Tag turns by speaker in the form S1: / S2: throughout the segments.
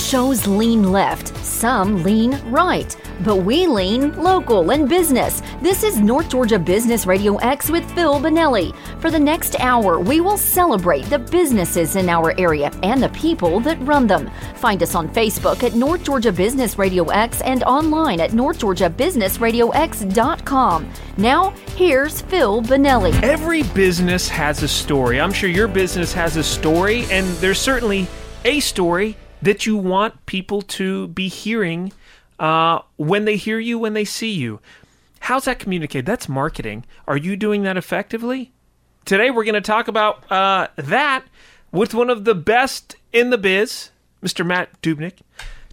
S1: shows lean left, some lean right, but we lean local and business. This is North Georgia Business Radio X with Phil Bonelli. For the next hour, we will celebrate the businesses in our area and the people that run them. Find us on Facebook at North Georgia Business Radio X and online at northgeorgiabusinessradiox.com. Now, here's Phil Bonelli.
S2: Every business has a story. I'm sure your business has a story, and there's certainly a story that you want people to be hearing uh, when they hear you, when they see you. How's that communicated? That's marketing. Are you doing that effectively? Today, we're going to talk about uh, that with one of the best in the biz, Mr. Matt Dubnik,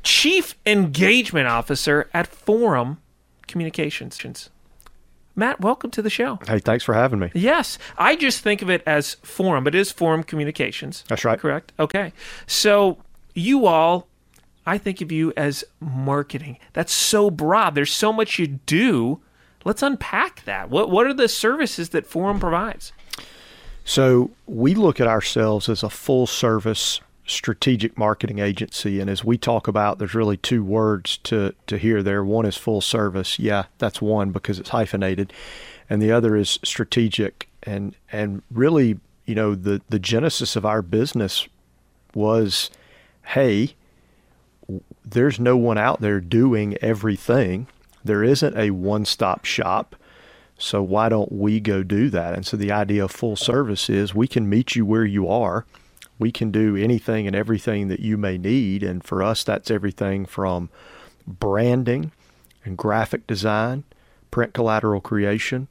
S2: Chief Engagement Officer at Forum Communications. Matt, welcome to the show.
S3: Hey, thanks for having me.
S2: Yes, I just think of it as Forum, but it is Forum Communications.
S3: That's right.
S2: Correct. Okay. So you all, I think of you as marketing. That's so broad. There's so much you do. Let's unpack that. What what are the services that Forum provides?
S3: So we look at ourselves as a full service strategic marketing agency. And as we talk about, there's really two words to, to hear there. One is full service. Yeah, that's one because it's hyphenated. And the other is strategic. And and really, you know, the, the genesis of our business was, hey, there's no one out there doing everything. There isn't a one stop shop. So why don't we go do that? And so the idea of full service is we can meet you where you are we can do anything and everything that you may need. And for us, that's everything from branding and graphic design, print collateral creation.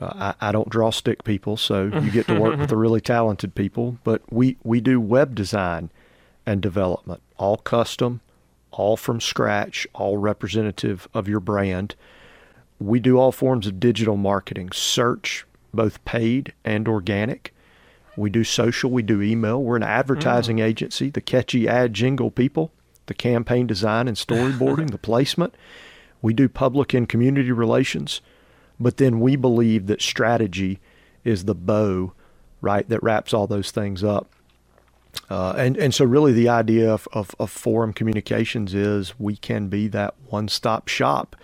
S3: Uh, I, I, don't draw stick people, so you get to work with the really talented people. But we, we do web design and development, all custom, all from scratch, all representative of your brand. We do all forms of digital marketing, search, both paid and organic. We do social, we do email. We're an advertising mm. agency, the catchy ad jingle people, the campaign design and storyboarding, the placement. We do public and community relations. But then we believe that strategy is the bow, right, that wraps all those things up. Uh, and, and so, really, the idea of, of, of forum communications is we can be that one stop shop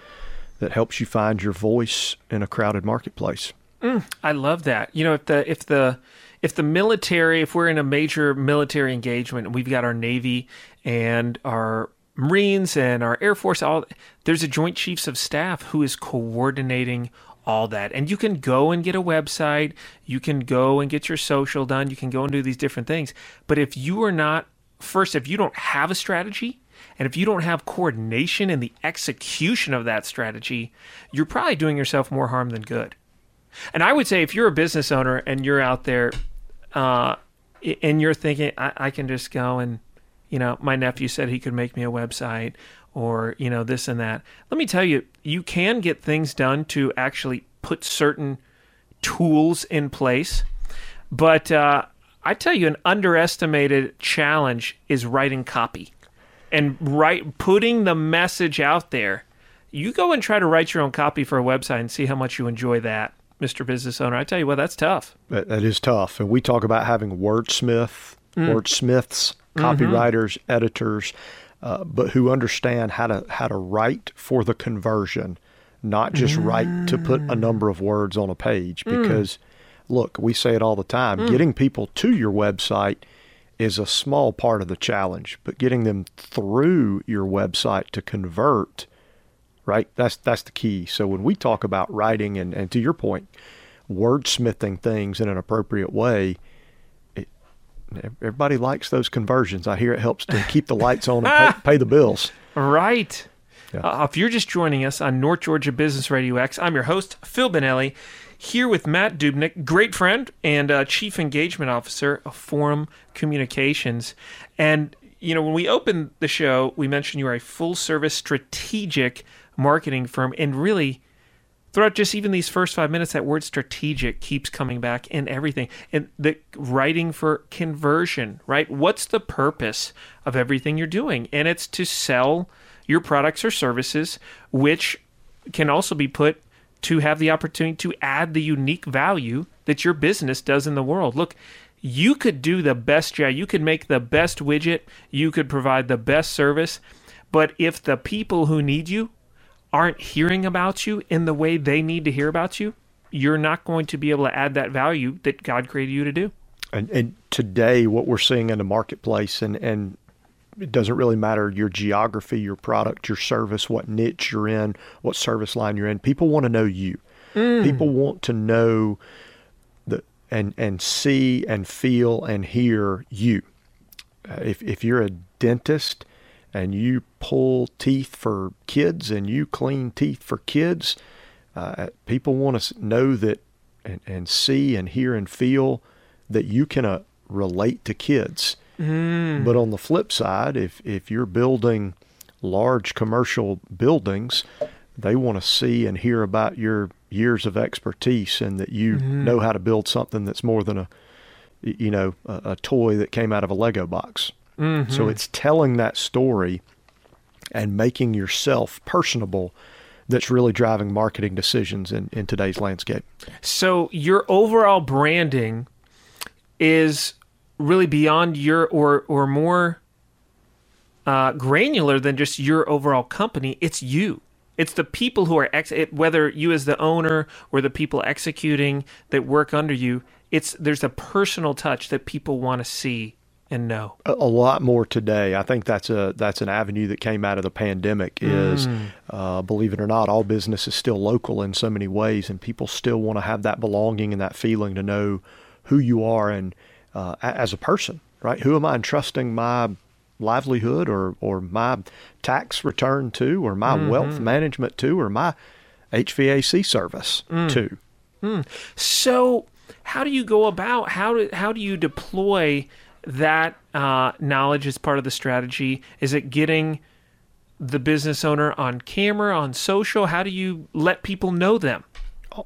S3: that helps you find your voice in a crowded marketplace.
S2: Mm, I love that. You know, if the if the if the military, if we're in a major military engagement and we've got our Navy and our Marines and our Air Force, all there's a Joint Chiefs of Staff who is coordinating all that. And you can go and get a website, you can go and get your social done, you can go and do these different things. But if you are not, first, if you don't have a strategy, and if you don't have coordination in the execution of that strategy, you're probably doing yourself more harm than good. And I would say if you're a business owner and you're out there uh, and you're thinking, I, I can just go and, you know, my nephew said he could make me a website or, you know, this and that. Let me tell you, you can get things done to actually put certain tools in place. But uh, I tell you, an underestimated challenge is writing copy and write, putting the message out there. You go and try to write your own copy for a website and see how much you enjoy that. Mr. Business Owner. I tell you what, that's tough.
S3: that, that is tough. And we talk about having wordsmith, mm. wordsmiths, copywriters, mm-hmm. editors, uh, but who understand how to how to write for the conversion, not just mm. write to put a mm. number of words on a page. Mm. Because, mm. look, we say it all the time: mm. getting people to your website is a small part of the challenge, but getting them through your website to convert right? That's that's the key. So when we talk about writing and, and to your point, wordsmithing things in an appropriate way, everybody likes those conversions. I hear it helps to keep the lights on and pay, pay the bills.
S2: Right. Yeah. Uh, if you're just joining us on North Georgia Business Radio X, I'm your host, Phil Bonelli, here with Matt Dubnik, great friend and uh, Chief Engagement Officer of Forum Communications. And, you know, when we opened the show, we mentioned you are a full service strategic marketing firm. And really, throughout just even these first five minutes, that word strategic keeps coming back in everything. And the writing for conversion, right? What's the purpose of everything you're doing? And it's to sell your products or services, which can also be put to have the opportunity to add the unique value that your business does in the world. Look, you could do the best job. You could make the best widget. You could provide the best service. But if the people who need you aren't hearing about you in the way they need to hear about you, you're not going to be able to add that value that God created you to do.
S3: And, and today, what we're seeing in the marketplace, and, and it doesn't really matter your geography, your product, your service, what niche you're in, what service line you're in. People want to know you. Mm. People want to know the and and see and feel and hear you. Uh, if if you're a dentist and you pull teeth for kids and you clean teeth for kids, uh, people want to know that and, and see and hear and feel that you can uh, relate to kids Mm. But on the flip side, if if you're building large commercial buildings, they want to see and hear about your years of expertise and that you mm-hmm. know how to build something that's more than a you know a, a toy that came out of a Lego box. Mm-hmm. So it's telling that story and making yourself personable that's really driving marketing decisions in, in today's landscape.
S2: So your overall branding is really beyond your or or more uh, granular than just your overall company. It's you. It's the people who are ex- it, whether you as the owner or the people executing that work under you. It's there's a personal touch that people want to see and no.
S3: A, a, lot more today. I think that's a that's an avenue that came out of the pandemic. Is mm. uh, believe it or not, all business is still local in so many ways, and people still want to have that belonging and that feeling to know who you are and uh, as a person, right? Who am I entrusting my livelihood or, or my tax return to, or my mm-hmm. wealth management to, or my HVAC service mm. to?
S2: Mm. So, how do you go about how do how do you deploy that uh, knowledge is part of the strategy? Is it getting the business owner on camera, on social? How do you let people know them?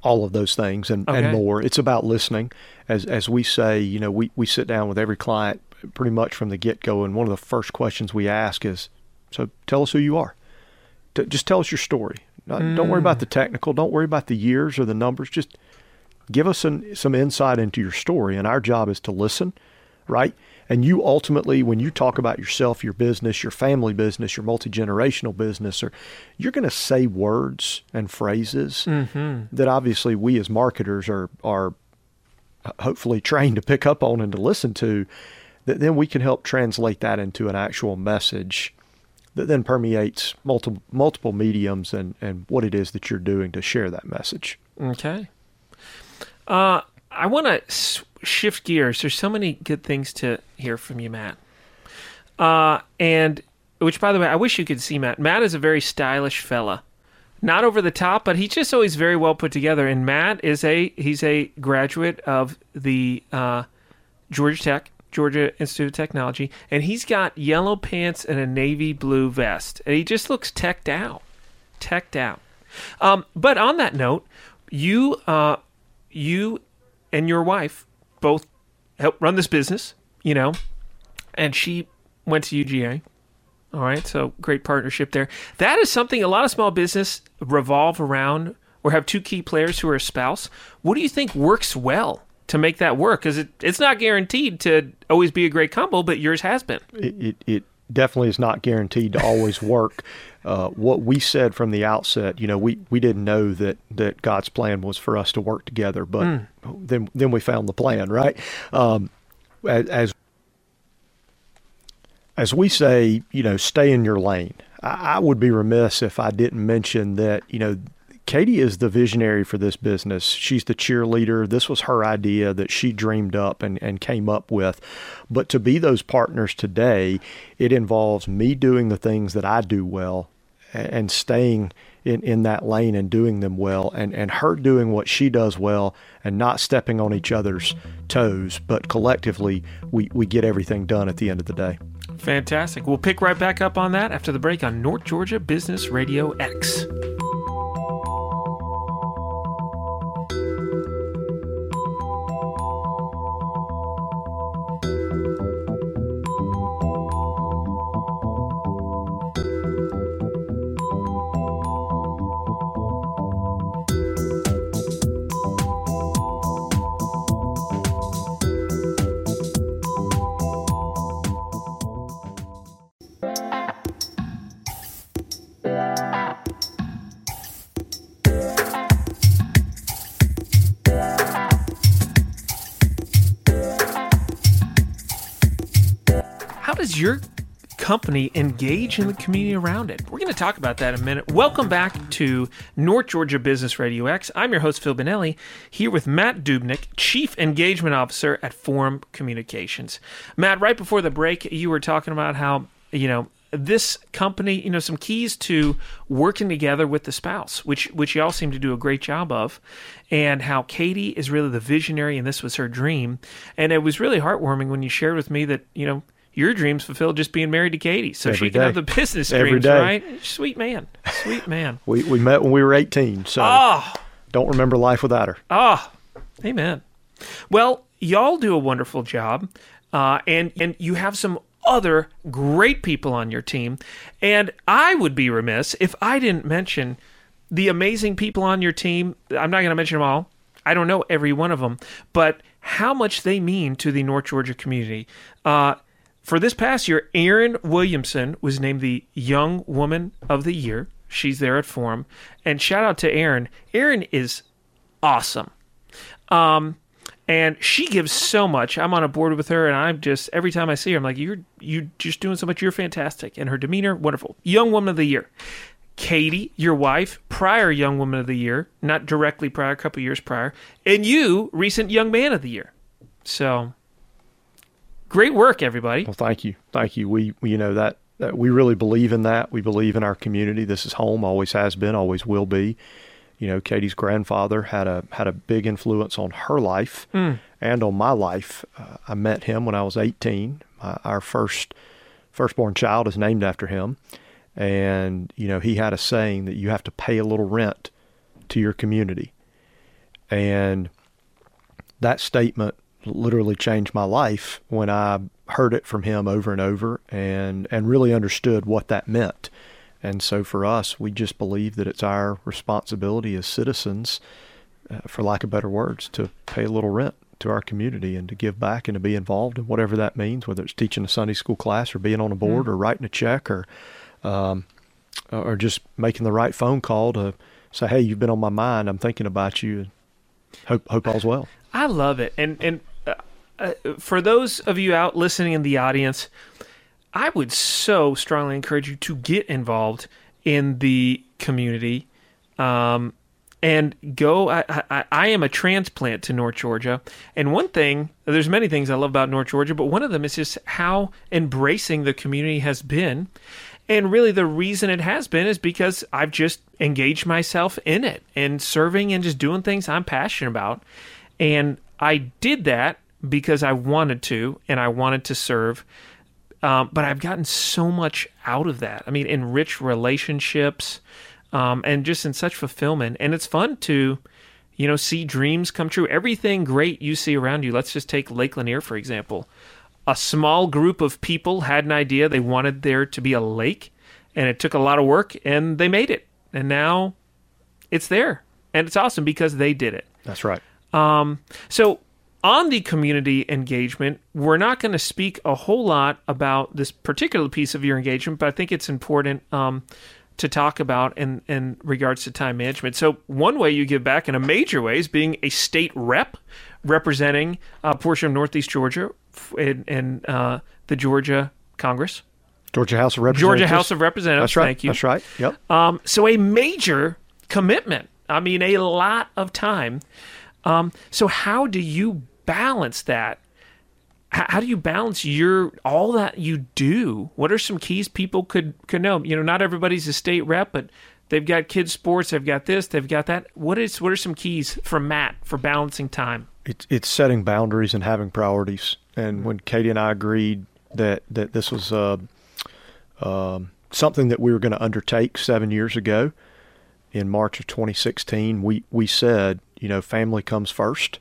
S3: all of those things and, okay. and more. It's about listening. As as we say, you know, we, we sit down with every client pretty much from the get go, and one of the first questions we ask is, "So tell us who you are. T- just tell us your story. Not, mm. Don't worry about the mm. technical. Don't worry about the years or the numbers. Just give us some some insight into your story. And our job is to listen, right? And you ultimately, when you talk about yourself, your business, your family business, your multi generational business, or you're going to say words and phrases mm-hmm. that obviously we as marketers are are hopefully trained to pick up on and to listen to. That then we can help translate that into an actual message that then permeates multiple multiple mediums and and what it is that you're doing to share that message.
S2: Okay. Uh, I want to shift gears. There's so many good things to hear from you, Matt. Uh, and which, by the way, I wish you could see Matt. Matt is a very stylish fella, not over the top, but he's just always very well put together. And Matt is a he's a graduate of the uh, Georgia Tech, Georgia Institute of Technology, and he's got yellow pants and a navy blue vest, and he just looks teched out, teched out. Um, but on that note, you uh, you and your wife both help run this business, you know, and she went to UGA. All right, so great partnership there. That is something a lot of small business revolve around or have two key players who are a spouse. What do you think works well to make that work? Because it, it's not guaranteed to always be a great combo, but yours has been.
S3: It, it, it definitely is not guaranteed to always work. Uh, what we said from the outset, you know, we, we didn't know that, that God's plan was for us to work together, but mm. then then we found the plan, right? Um, as as we say, you know, stay in your lane. I, I would be remiss if I didn't mention that, you know, Katie is the visionary for this business. She's the cheerleader. This was her idea that she dreamed up and, and came up with. But to be those partners today, it involves me doing the things that I do well and staying in, in that lane and doing them well, and, and her doing what she does well and not stepping on each other's toes, but collectively we, we get everything done at the end of the day.
S2: Fantastic. We'll pick right back up on that after the break on North Georgia Business Radio X. does your company engage in the community around it? We're going to talk about that in a minute. Welcome back to North Georgia Business Radio X. I'm your host, Phil Bonelli, here with Matt Dubnik, Chief Engagement Officer at Forum Communications. Matt, right before the break, you were talking about how, you know, this company, you know, some keys to working together with the spouse, which which y'all seem to do a great job of, and how Katie is really the visionary, and this was her dream, and it was really heartwarming when you shared with me that you know your dreams fulfilled just being married to Katie, so
S3: Every
S2: she can
S3: day.
S2: have the business
S3: Every
S2: dreams,
S3: day.
S2: right? Sweet man, sweet man.
S3: We we met when we were 18, so
S2: Oh,
S3: don't remember life without her.
S2: oh, amen. Well, y'all do a wonderful job, uh, and and you have some other great people on your team, and I would be remiss if I didn't mention the amazing people on your team. I'm not going to mention them all. I don't know every one of them, but how much they mean to the North Georgia community. Uh, for this past year, Erin Williamson was named the Young Woman of the Year. She's there at Forum, and shout out to Erin. Erin is awesome. Um, and she gives so much. I'm on a board with her, and I'm just every time I see her, I'm like, "You're you just doing so much. You're fantastic." And her demeanor, wonderful. Young Woman of the Year, Katie, your wife, prior Young Woman of the Year, not directly prior, a couple years prior, and you, recent Young Man of the Year. So, great work, everybody.
S3: Well, thank you, thank you. We, we you know that, that we really believe in that. We believe in our community. This is home, always has been, always will be. You know, Katie's grandfather had a had a big influence on her life and on my life. Uh, I met him when I was 18. My, our first firstborn child is named after him, and you know he had a saying that you have to pay a little rent to your community, and that statement literally changed my life when I heard it from him over and over and and really understood what that meant. And so for us, we just believe that it's our responsibility as citizens, uh, for lack of better words, to pay a little rent to our community and to give back and to be involved in whatever that means, whether it's teaching a Sunday school class or being on a board or writing a check or um, or just making the right phone call to say, "Hey, you've been on my mind. I'm thinking about you. and Hope hope all's well."
S2: I love it. And and uh, for those of you out listening in the audience, I would so strongly encourage you to get involved in the community. Um, and go. I, I, I am a transplant to North Georgia, and one thing there's many things I love about North Georgia, but one of them is just how embracing the community has been, and really the reason it has been is because I've just engaged myself in it and serving and just doing things I'm passionate about, and I did that because I wanted to and I wanted to serve. Um, but I've gotten so much out of that. I mean, enrich relationships, um, and just in such fulfillment. And it's fun to, you know, see dreams come true. Everything great you see around you. Let's just take Lake Lanier for example. A small group of people had an idea they wanted there to be a lake, and it took a lot of work, and they made it. And now it's there, and it's awesome because they did it.
S3: That's right.
S2: Um, so on the community engagement, we're not going to speak a whole lot about this particular piece of your engagement, but I think it's important um, to talk about in, in regards to time management. So one way you give back in a major way is being a state rep representing a portion of Northeast Georgia in, in uh, the Georgia Congress.
S3: Georgia House of Representatives.
S2: Georgia House of Representatives.
S3: That's right.
S2: Thank you.
S3: That's right. Yep.
S2: Um, so a major commitment. I mean, a lot of time. Um, so how do you balance that? How, how do you balance your all that you do? What are some keys people could could know? You know, not everybody's a state rep, but they've got kids sports, they've got this, they've got that. What is what are some keys from Matt for balancing time?
S3: It's it's setting boundaries and having priorities. And when Katie and I agreed that that this was uh, um, something that we were going to undertake seven years ago, in March of 2016, we we said, you know, family comes first,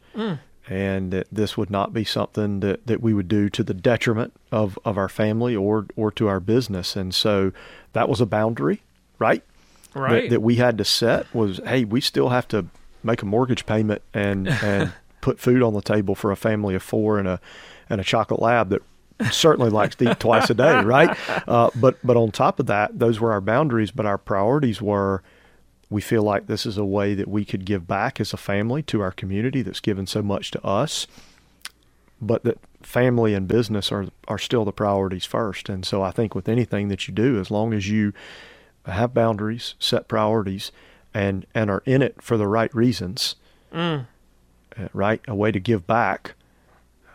S3: and that this would not be something that, that we would do to the detriment of, of our family or or to our business. And so that was a boundary, right? that, that we had to set was hey we still have to make a mortgage payment and and put food on the table for a family of four and a and a chocolate lab that certainly likes to eat twice a day right uh, but but on top of that those were our boundaries but our priorities were we feel like this is a way that we could give back as a family to our community that's given so much to us but that family and business are are still the priorities first. And so I think with anything that you do, as long as you have boundaries, set priorities, and and are in it for the right reasons, mm. uh, right? A way to give back.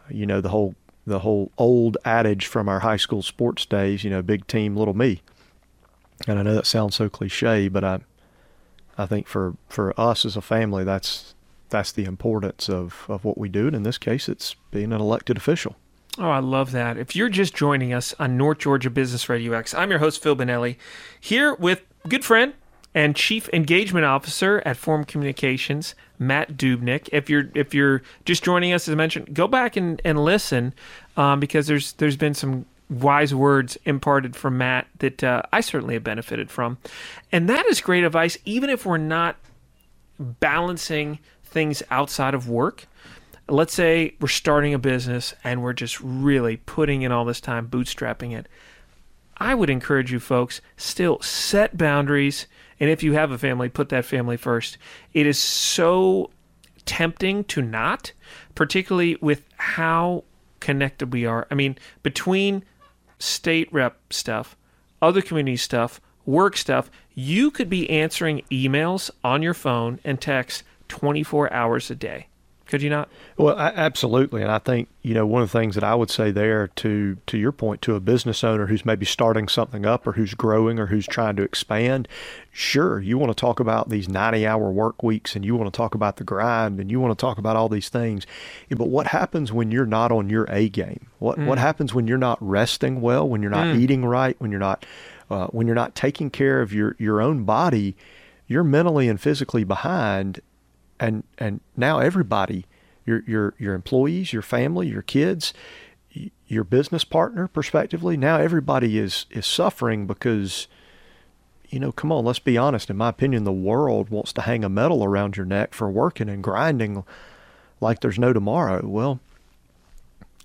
S3: You know the whole the whole old adage from our high school sports days. You know, big team, little me. And I know that sounds so cliche, but I I think for for us as a family, that's that's the importance of, of what we do. And in this case, it's being an elected official.
S2: Oh, I love that. If you're just joining us on North Georgia Business Radio X, I'm your host, Phil Bonelli, here with good friend and Chief Engagement Officer at Forum Communications, Matt Dubnik. If you're if you're just joining us, as I mentioned, go back and, and listen um, because there's there's been some wise words imparted from Matt that uh, I certainly have benefited from, and that is great advice. Even if we're not balancing things outside of work. Let's say we're starting a business and we're just really putting in all this time bootstrapping it. I would encourage you folks still set boundaries and if you have a family, put that family first. It is so tempting to not, particularly with how connected we are. I mean, between state rep stuff, other community stuff, work stuff, you could be answering emails on your phone and text 24 hours a day. Could you not?
S3: Well, absolutely. And I think, you know, one of the things that I would say there to to your point to a business owner who's maybe starting something up or who's growing or who's trying to expand, sure, you want to talk about these 90-hour work weeks and you want to talk about the grind and you want to talk about all these things. But what happens when you're not on your A game? What mm. what happens when you're not resting well, when you're not mm. eating right, when you're not uh, when you're not taking care of your your own body? You're mentally and physically behind and and now everybody, your your your employees, your family, your kids, your business partner, prospectively, now everybody is is suffering because you know, come on, let's be honest. In my opinion, the world wants to hang a medal around your neck for working and grinding like there's no tomorrow. Well,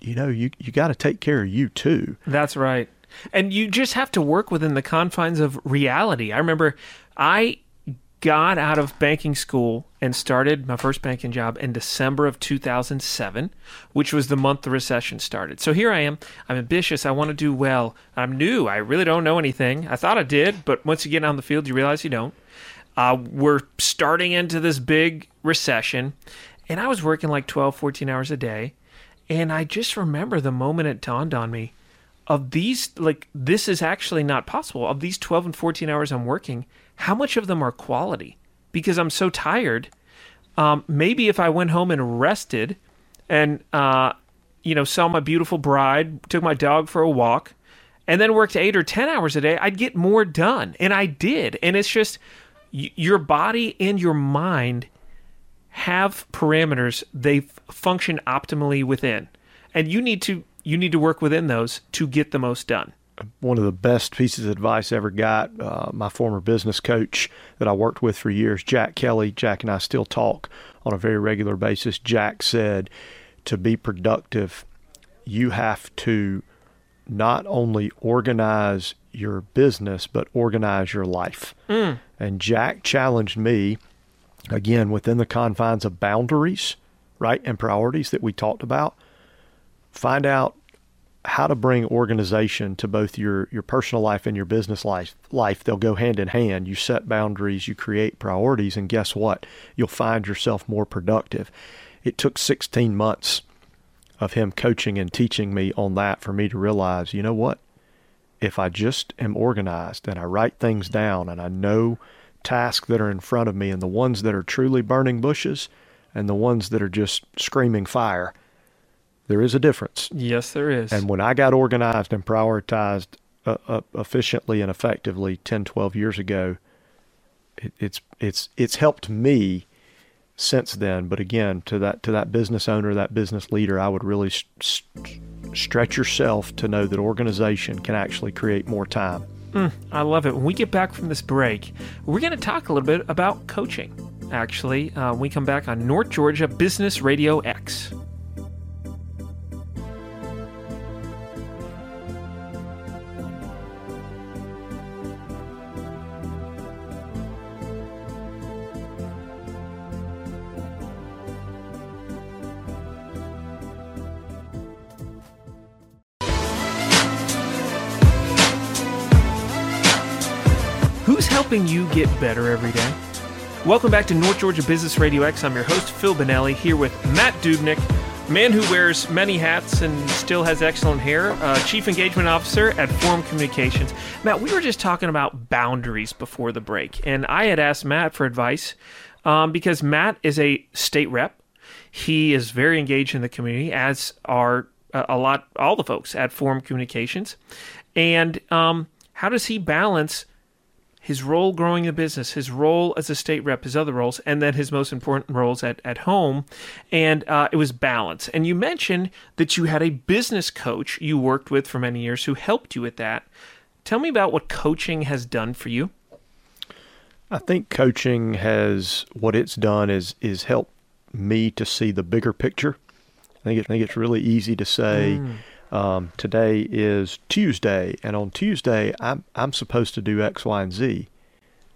S3: you know, you you got to take care of you too.
S2: That's right. And you just have to work within the confines of reality. I remember I got out of banking school and started my first banking job in December of 2007, which was the month the recession started. So here I am. I'm ambitious. I want to do well. I'm new. I really don't know anything. I thought I did, but once you get on the field, you realize you don't. Uh, we're starting into this big recession, and I was working like 12, 14 hours a day. And I just remember the moment it dawned on me of these, like, this is actually not possible. Of these 12 and 14 hours I'm working, how much of them are quality? Because I'm so tired. Um, maybe if I went home and rested and, uh, you know, saw my beautiful bride, took my dog for a walk, and then worked eight or 10 hours a day, I'd get more done. And I did. And it's just y- your body and your mind have parameters they f- function optimally within. And you need to you need to work within those to get the most done
S3: one of the best pieces of advice I ever got. Uh, my former business coach that I worked with for years, Jack Kelly. Jack and I still talk on a very regular basis. Jack said, to be productive, you have to not only organize your business, but organize your life. Mm. And Jack challenged me, again, within the confines of boundaries, right, and priorities that we talked about. Find out how to bring organization to both your, your personal life and your business life life. They'll go hand in hand. You set boundaries you create priorities and guess what? You'll find yourself more productive. It took 16 months of him coaching and teaching me on that for me to realize you know what? If i just am organized and i write things down and i know tasks that are in front of me and the ones that are truly burning bushes and the ones that are just screaming fire there is a difference.
S2: Yes, there is.
S3: And when I got organized and prioritized uh, uh, efficiently and effectively 10, 12 years ago, it, it's it's it's helped me since then. But again, to that to that business owner, that business leader, I would really st- stretch yourself to know that organization can actually create more time.
S2: Mm, I love it. When we get back from this break, we're going to talk a little bit about coaching. Actually, uh, we come back on North Georgia Business Radio X. helping you get better every day? Welcome back to North Georgia Business Radio X. I'm your host, Phil Bonelli, here with Matt Dubnik, man who wears many hats and still has excellent hair, uh, Chief Engagement Officer at Forum Communications. Matt, we were just talking about boundaries before the break, and I had asked Matt for advice um, because Matt is a state rep. He is very engaged in the community, as are uh, a lot all the folks at Forum Communications. And um, how does he balance his role growing the business, his role as a state rep, his other roles, and then his most important roles at, at home. And uh, it was balance. And you mentioned that you had a business coach you worked with for many years who helped you with that. Tell me about what coaching has done for you.
S3: I think coaching has what it's done is is helped me to see the bigger picture. I think, it, I think it's really easy to say. Mm um, today is Tuesday, and on Tuesday I'm I'm supposed to do X, Y, and Z.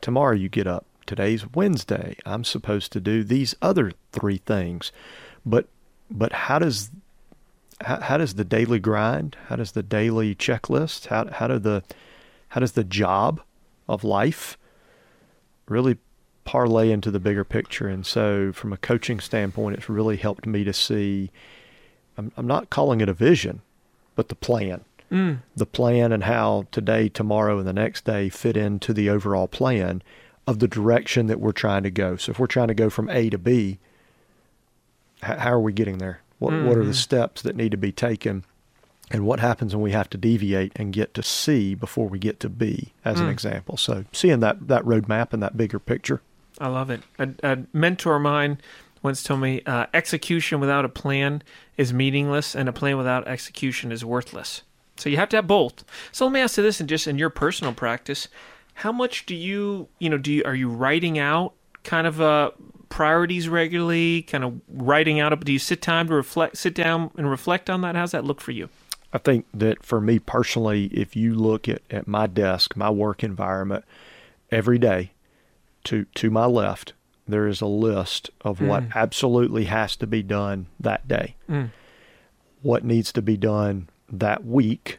S3: Tomorrow you get up. Today's Wednesday. I'm supposed to do these other three things, but but how does how, how does the daily grind? How does the daily checklist? How how do the how does the job of life really parlay into the bigger picture? And so, from a coaching standpoint, it's really helped me to see. I'm, I'm not calling it a vision but the plan. Mm. The plan and how today, tomorrow, and the next day fit into the overall plan of the direction that we're trying to go. So if we're trying to go from A to B, how are we getting there? What, mm-hmm. what are the mm-hmm. steps that need to be taken? And what happens when we have to deviate and get to C before we get to B, as mm. an example? So seeing that, that roadmap and that bigger picture.
S2: I love it. A, a mentor of mine once told me uh, execution without a plan is meaningless, and a plan without execution is worthless. So you have to have both. So let me ask you this, and just in your personal practice, how much do you, you know, do you are you writing out kind of uh, priorities regularly? Kind of writing out. Do you sit time to reflect, sit down and reflect on that? How's that look for you?
S3: I think that for me personally, if you look at, at my desk, my work environment, every day, to to my left, there is a list of mm. what absolutely has to be done that day, mm. what needs to be done that week,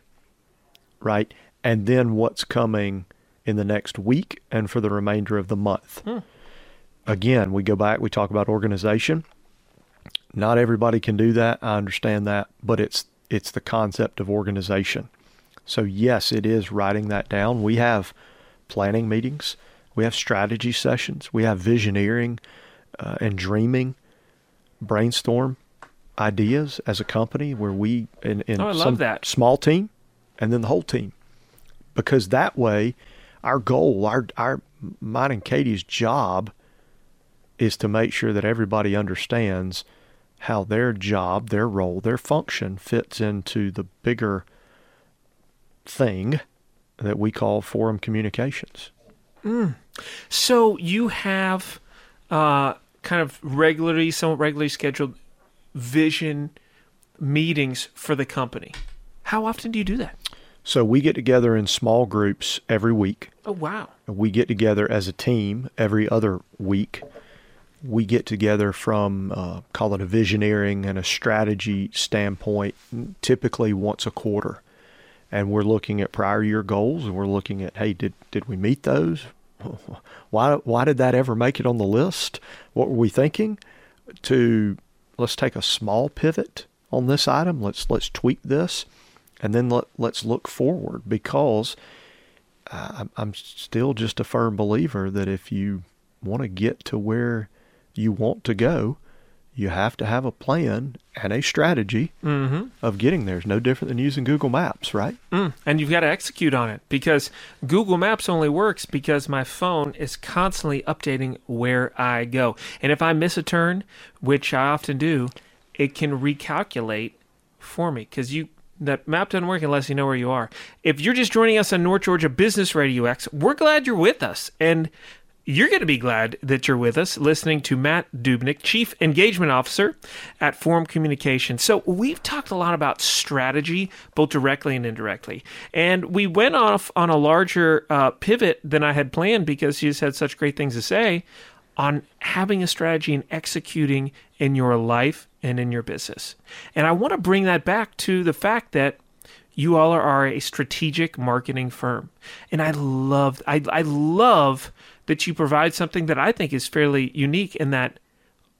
S3: right? And then what's coming in the next week and for the remainder of the month. Mm. Again, we go back, we talk about organization. Not everybody can do that. I understand that, but it's it's the concept of organization. So yes, it is writing that down. We have planning meetings we have strategy sessions. We have visioneering uh, and dreaming, brainstorm ideas as a company where we in, in
S2: oh,
S3: some small team and then the whole team. Because that way, our goal, our our mine and Katie's job is to make sure that everybody understands how their job, their role, their function fits into the bigger thing that we call forum communications.
S2: Mm. So you have uh, kind of regularly, somewhat regularly scheduled vision meetings for the company. How often do you do that?
S3: So we get together in small groups every week.
S2: Oh wow!
S3: We get together as a team every other week. We get together from uh, call it a visioneering and a strategy standpoint, typically once a quarter, and we're looking at prior year goals and we're looking at hey did did we meet those? why why did that ever make it on the list? What were we thinking? To let's take a small pivot on this item. Let's let's tweak this, and then let let's look forward because uh, I'm still just a firm believer that if you want to get to where you want to go, you have to have a plan and a strategy mm-hmm. of getting there. It's no different than using Google Maps, right?
S2: Mm. And you've got to execute on it because Google Maps only works because my phone is constantly updating where I go. And if I miss a turn, which I often do, it can recalculate for me because you that map doesn't work unless you know where you are. If you're just joining us on North Georgia Business Radio X, we're glad you're with us. And you're going to be glad that you're with us listening to Matt Dubnik, Chief Engagement Officer at Forum Communications. So, we've talked a lot about strategy, both directly and indirectly. And we went off on a larger uh, pivot than I had planned because you just had such great things to say on having a strategy and executing in your life and in your business. And I want to bring that back to the fact that You all are a strategic marketing firm. And I love I I love that you provide something that I think is fairly unique in that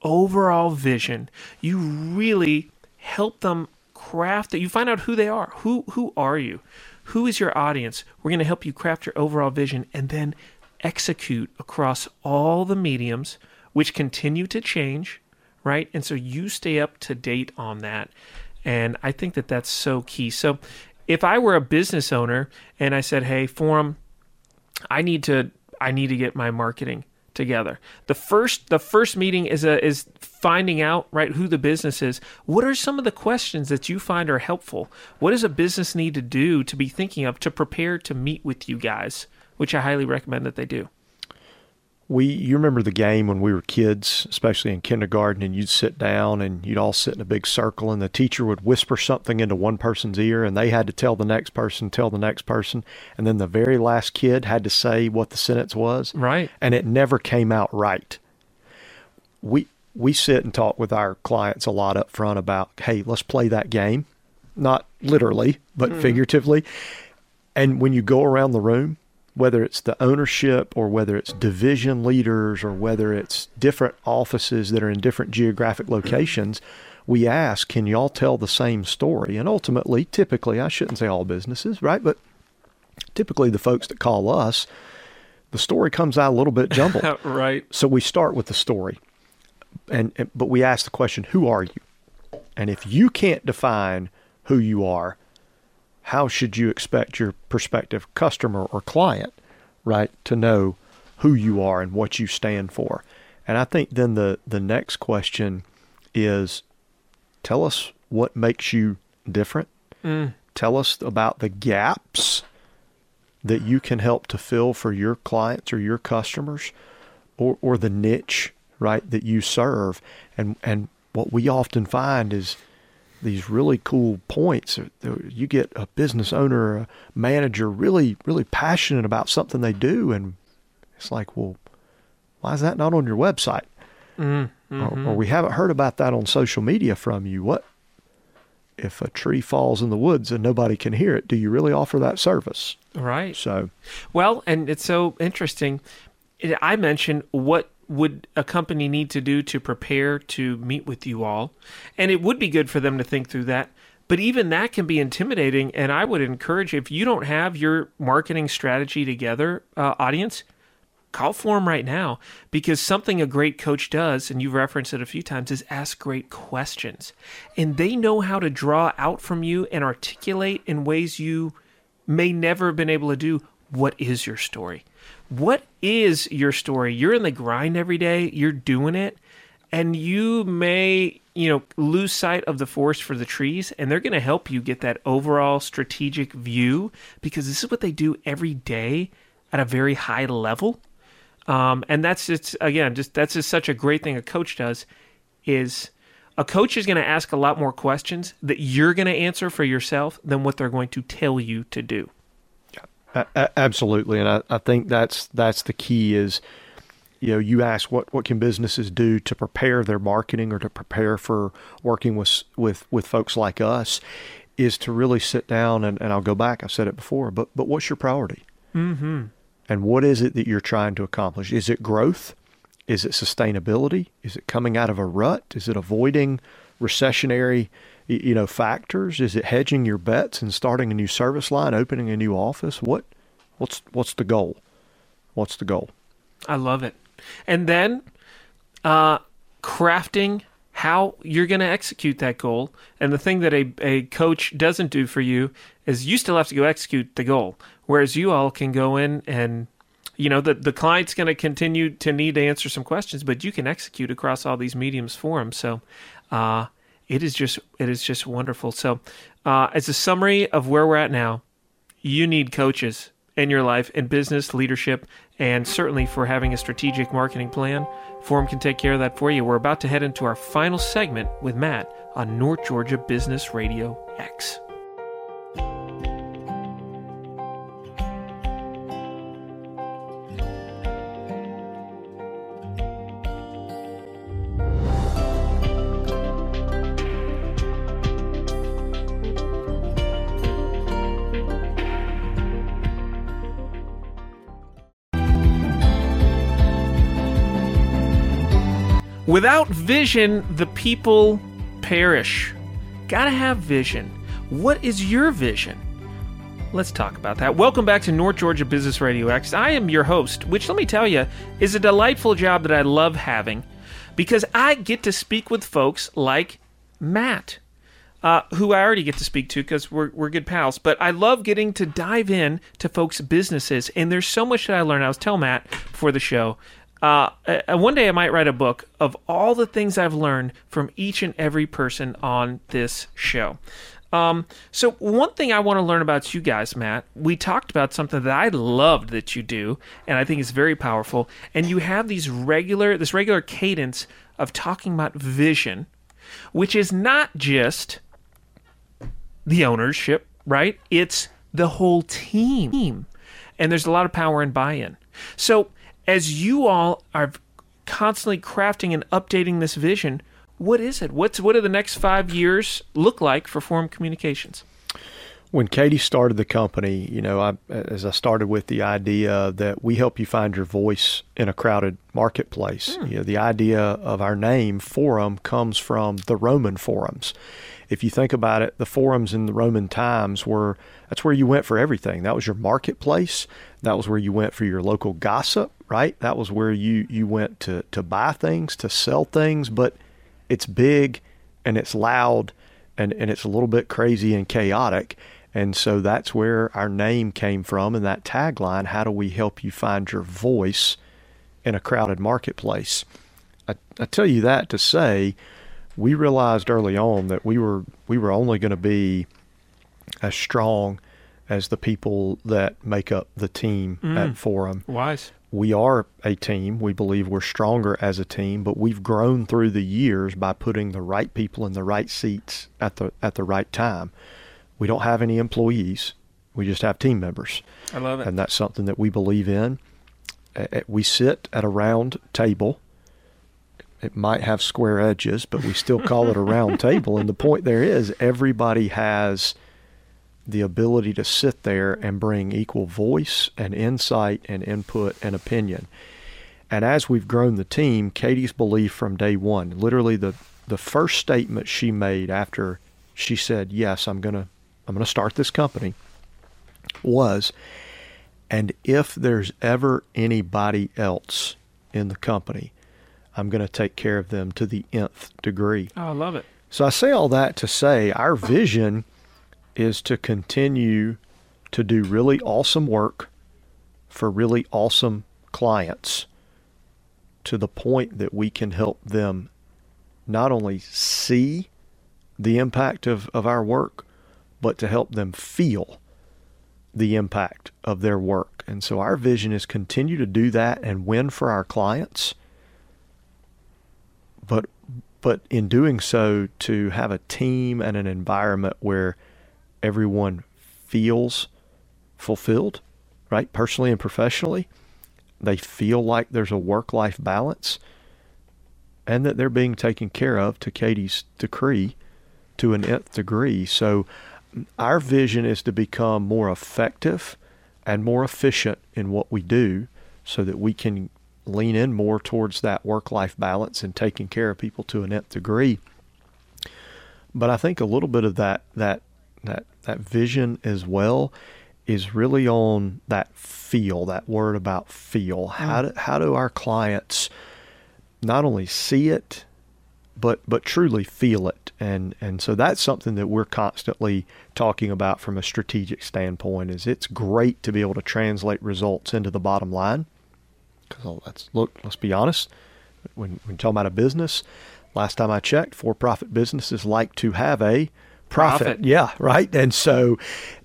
S2: overall vision. You really help them craft that you find out who they are. Who who are you? Who is your audience? We're going to help you craft your overall vision and then execute across all the mediums which continue to change, right? And so you stay up to date on that. And I think that that's so key. So if I were a business owner and I said, "Hey, Forum, I need to I need to get my marketing together." The first the first meeting is a is finding out right who the business is. What are some of the questions that you find are helpful? What does a business need to do to be thinking of to prepare to meet with you guys, which I highly recommend that they do
S3: we you remember the game when we were kids especially in kindergarten and you'd sit down and you'd all sit in a big circle and the teacher would whisper something into one person's ear and they had to tell the next person tell the next person and then the very last kid had to say what the sentence was.
S2: Right.
S3: And it never came out right. We we sit and talk with our clients a lot up front about hey let's play that game. Not literally but mm-hmm. figuratively. And when you go around the room whether it's the ownership or whether it's division leaders or whether it's different offices that are in different geographic locations, we ask, can y'all tell the same story? And ultimately, typically, I shouldn't say all businesses, right? But typically, the folks that call us, the story comes out a little bit jumbled.
S2: right.
S3: So we start with the story, and, and but we ask the question, who are you? And if you can't define who you are, how should you expect your prospective customer or client, right, to know who you are and what you stand for? And I think then the, the next question is tell us what makes you different. Mm. Tell us about the gaps that you can help to fill for your clients or your customers or, or the niche, right, that you serve. And, and what we often find is these really cool points. You get a business owner, a manager, really, really passionate about something they do, and it's like, well, why is that not on your website? Mm-hmm. Or, or, we haven't heard about that on social media from you. What if a tree falls in the woods and nobody can hear it? Do you really offer that service?
S2: Right.
S3: So,
S2: well, and it's so interesting. I mentioned what would a company need to do to prepare to meet with you all? And it would be good for them to think through that. But even that can be intimidating. And I would encourage if you don't have your marketing strategy together, uh, audience, call Forum right now because something a great coach does, and you've referenced it a few times, is ask great questions. And they know how to draw out from you and articulate in ways you may never have been able to do what is your story what is your story? You're in the grind every day, you're doing it, and you may, you know, lose sight of the forest for the trees, and they're going to help you get that overall strategic view because this is what they do every day at a very high level. Um, and that's just again, just that's just such a great thing a coach does is a coach is going to ask a lot more questions that you're going to answer for yourself than what they're going to tell you to do
S3: absolutely, and I, I think that's that's the key. Is you know you ask what what can businesses do to prepare their marketing or to prepare for working with with with folks like us is to really sit down and, and I'll go back. I've said it before, but but what's your priority? Mm-hmm. And what is it that you're trying to accomplish? Is it growth? Is it sustainability? Is it coming out of a rut? Is it avoiding recessionary you know factors? Is it hedging your bets and starting a new service line, opening a new office? What what's what's the goal? What's the goal?
S2: I love it. And then uh, crafting how you're going to execute that goal. And the thing that a, a coach doesn't do for you is you still have to go execute the goal. Whereas you all can go in and you know the the client's going to continue to need to answer some questions, but you can execute across all these mediums for them. So uh, it is just it is just wonderful. So, uh, as a summary of where we're at now, you need coaches in your life in business leadership, and certainly for having a strategic marketing plan. Forum can take care of that for you. We're about to head into our final segment with Matt on North Georgia Business Radio X. Without vision, the people perish. Gotta have vision. What is your vision? Let's talk about that. Welcome back to North Georgia Business Radio X. I am your host, which let me tell you is a delightful job that I love having because I get to speak with folks like Matt. Uh, who I already get to speak to because we're, we're good pals. But I love getting to dive in to folks' businesses, and there's so much that I learn. I was telling Matt for the show. Uh, uh, one day I might write a book of all the things I've learned from each and every person on this show. Um, so one thing I want to learn about you guys, Matt, we talked about something that I loved that you do, and I think is very powerful. And you have these regular, this regular cadence of talking about vision, which is not just the ownership, right? It's the whole team. And there's a lot of power and buy in. So, as you all are constantly crafting and updating this vision, what is it? What's what do the next five years look like for Forum Communications?
S3: When Katie started the company, you know, I, as I started with the idea that we help you find your voice in a crowded marketplace. Hmm. You know, the idea of our name Forum comes from the Roman forums if you think about it, the forums in the Roman times were that's where you went for everything. That was your marketplace. That was where you went for your local gossip, right? That was where you you went to to buy things, to sell things, but it's big and it's loud and and it's a little bit crazy and chaotic. And so that's where our name came from and that tagline, how do we help you find your voice in a crowded marketplace? I, I tell you that to say we realized early on that we were we were only going to be as strong as the people that make up the team mm. at Forum.
S2: Wise.
S3: We are a team. We believe we're stronger as a team, but we've grown through the years by putting the right people in the right seats at the at the right time. We don't have any employees. We just have team members.
S2: I love it.
S3: And that's something that we believe in. We sit at a round table it might have square edges, but we still call it a round table. And the point there is everybody has the ability to sit there and bring equal voice and insight and input and opinion. And as we've grown the team, Katie's belief from day one, literally the, the first statement she made after she said, Yes, I'm gonna I'm gonna start this company was and if there's ever anybody else in the company I'm going to take care of them to the nth degree.
S2: Oh, I love it.
S3: So I say all that to say our vision is to continue to do really awesome work for really awesome clients to the point that we can help them not only see the impact of, of our work, but to help them feel the impact of their work. And so our vision is continue to do that and win for our clients but but in doing so to have a team and an environment where everyone feels fulfilled right personally and professionally they feel like there's a work life balance and that they're being taken care of to Katie's decree to an nth degree so our vision is to become more effective and more efficient in what we do so that we can lean in more towards that work life balance and taking care of people to an nth degree. But I think a little bit of that that that that vision as well is really on that feel, that word about feel. How mm. do, how do our clients not only see it, but but truly feel it, and and so that's something that we're constantly talking about from a strategic standpoint. Is it's great to be able to translate results into the bottom line, because let's look, let's be honest. When when talking about a business, last time I checked, for-profit businesses like to have a profit. profit. Yeah, right. And so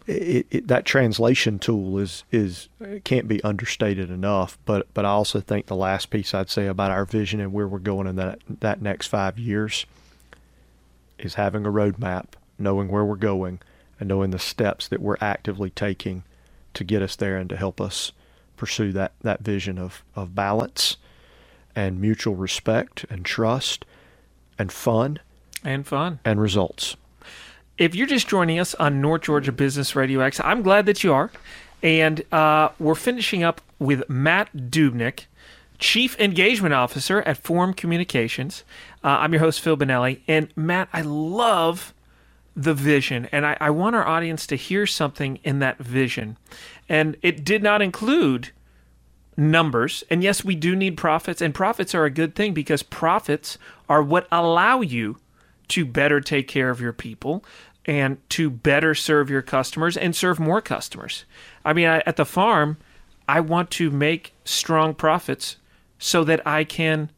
S3: it, it, that translation tool is is can't be understated enough. But but I also think the last piece I'd say about our vision and where we're going in that that next five years is having a roadmap, knowing where we're going, and knowing the steps that we're actively taking to get us there and to help us pursue that, that vision of, of balance and mutual respect and trust and fun.
S2: And fun.
S3: And results.
S2: If you're just joining us on North Georgia Business Radio X, I'm glad that you are. And uh, we're finishing up with Matt Dubnik Chief Engagement Officer at Forum Communications. Uh, I'm your host, Phil Bonelli. And Matt, I love the vision, and I, I want our audience to hear something in that vision. And it did not include numbers. And yes, we do need profits, and profits are a good thing because profits are what allow you to better take care of your people and to better serve your customers and serve more customers. I mean, I, at the farm, I want to make strong profits so that I can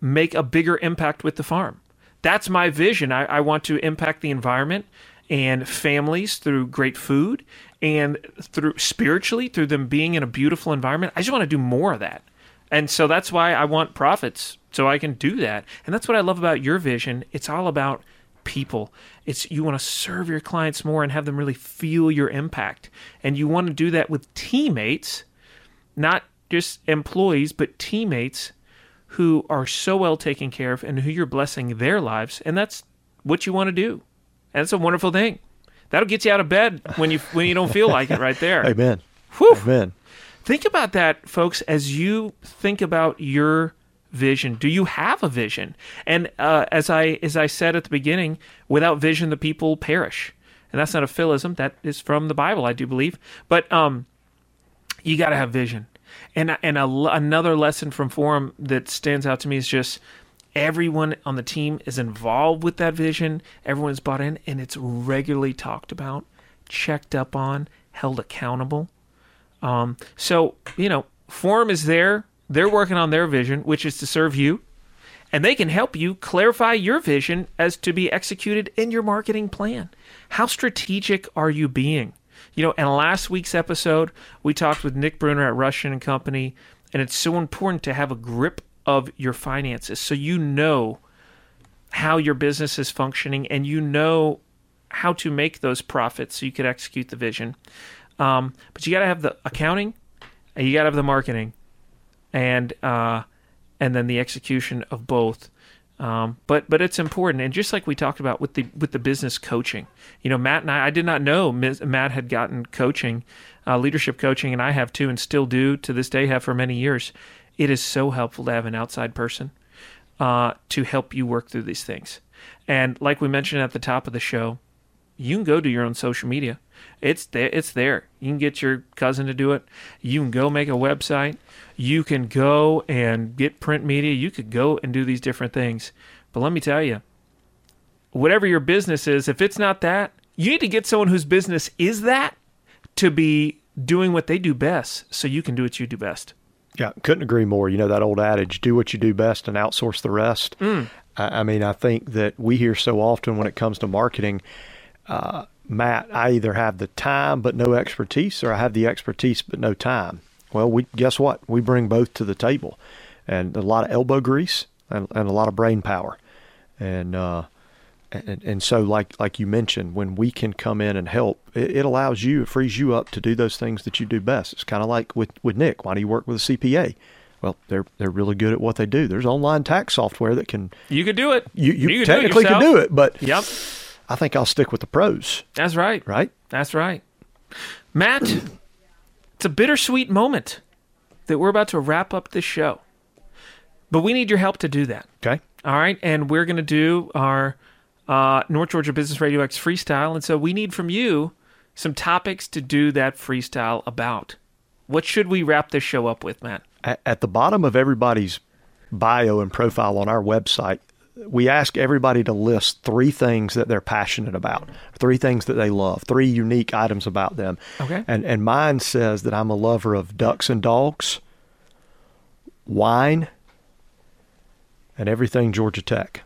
S2: make a bigger impact with the farm. That's my vision. I, I want to impact the environment and families through great food and through spiritually through them being in a beautiful environment. I just want to do more of that. And so that's why I want profits so I can do that. And that's what I love about your vision. It's all about people. It's you want to serve your clients more and have them really feel your impact. And you want to do that with teammates, not just employees, but teammates who are so well taken care of and who you're blessing their lives. And that's what you want to do. And it's a wonderful thing. That'll get you out of bed when you when you don't feel like it right there.
S3: Amen.
S2: Whew.
S3: Amen.
S2: Think about that, folks, as you think about your vision. Do you have a vision? And uh, as I as I said at the beginning, without vision, the people perish. And that's not a philism. That is from the Bible, I do believe. But um, you got to have vision. And and a, another lesson from Forum that stands out to me is just everyone on the team is involved with that vision. Everyone's bought in, and it's regularly talked about, checked up on, held accountable. Um, so you know, Forum is there. They're working on their vision, which is to serve you, and they can help you clarify your vision as to be executed in your marketing plan. How strategic are you being? You know, in last week's episode, we talked with Nick Bruner at Russian and Company, and it's so important to have a grip of your finances so you know how your business is functioning and you know how to make those profits so you could execute the vision. Um, but you got to have the accounting, and you got to have the marketing, and uh, and then the execution of both. Um, but but it's important, and just like we talked about with the with the business coaching, you know, Matt and I, I did not know Matt had gotten coaching, uh, leadership coaching, and I have too, and still do to this day, have for many years. It is so helpful to have an outside person uh, to help you work through these things. And like we mentioned at the top of the show, you can go do your own social media. It's there. It's there. You can get your cousin to do it. You can go make a website. You can go and get print media. You could go and do these different things. But let me tell you, whatever your business is, if it's not that, you need to get someone whose business is that to be doing what they do best so you can do what you do best.
S3: Yeah, couldn't agree more. You know that old adage, do what you do best and outsource the rest.
S2: Mm.
S3: I, I, mean, I think that we hear so often when it comes to marketing, uh, Matt, I either have the time but no expertise or I have the expertise but no time. Well, we guess what? We bring both to the table. And a lot of elbow grease and, and a lot of brain power. And, uh, and, and so like like you mentioned when we can come in and help it, it, allows you it frees you up to do those things that you do best. It's kind of like with with nick. Why do you work with a cpa well they're they're really good at what they do. There's online tax software that can
S2: you could do it.
S3: You, you,
S2: you
S3: technically can do it but
S2: yep.
S3: I think i'll stick with the pros.
S2: That's right.
S3: Right?
S2: That's right. Matt it's a bittersweet moment that we're about to wrap up this show but we need your help to do that
S3: okay
S2: all right and we're going to do our uh, North Georgia Business Radio X freestyle. And so we need from you some topics to do that freestyle about. What should we wrap this show up with, Matt?
S3: At the bottom of everybody's bio and profile on our website, we ask everybody to list three things that they're passionate about, three things that they love, three unique items about them.
S2: Okay.
S3: And and mine says that I'm a lover of ducks and dogs, wine, and everything Georgia Tech.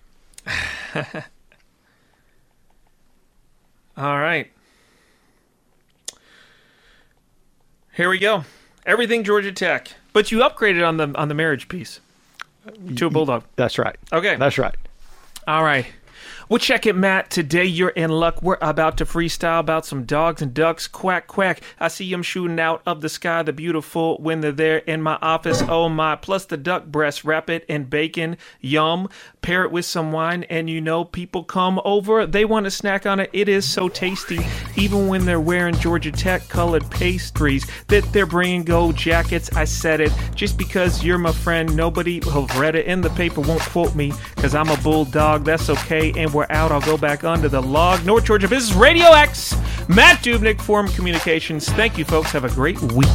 S2: All right. Here we go. Everything Georgia Tech, but you upgraded on the on the marriage piece to a bulldog.
S3: That's right.
S2: Okay.
S3: That's right.
S2: All right. Well, check it, Matt. Today you're in luck. We're about to freestyle about some dogs and ducks. Quack, quack. I see them shooting out of the sky, the beautiful, when they're there in my office. Oh my. Plus the duck breast, wrap it in bacon. Yum. Pair it with some wine, and you know, people come over. They want to snack on it. It is so tasty. Even when they're wearing Georgia Tech colored pastries, that they're bringing gold jackets. I said it. Just because you're my friend, nobody who read it in the paper won't quote me, because I'm a bulldog. That's okay. And we're out. I'll go back onto the log. North Georgia Business Radio X. Matt Dubnik, Forum Communications. Thank you, folks. Have a great week.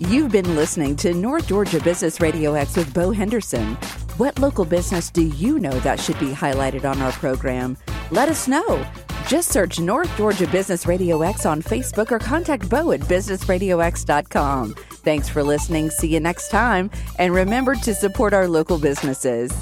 S4: You've been listening to North Georgia Business Radio X with Bo Henderson. What local business do you know that should be highlighted on our program? Let us know. Just search North Georgia Business Radio X on Facebook or contact Bo at businessradiox.com. Thanks for listening. See you next time. And remember to support our local businesses.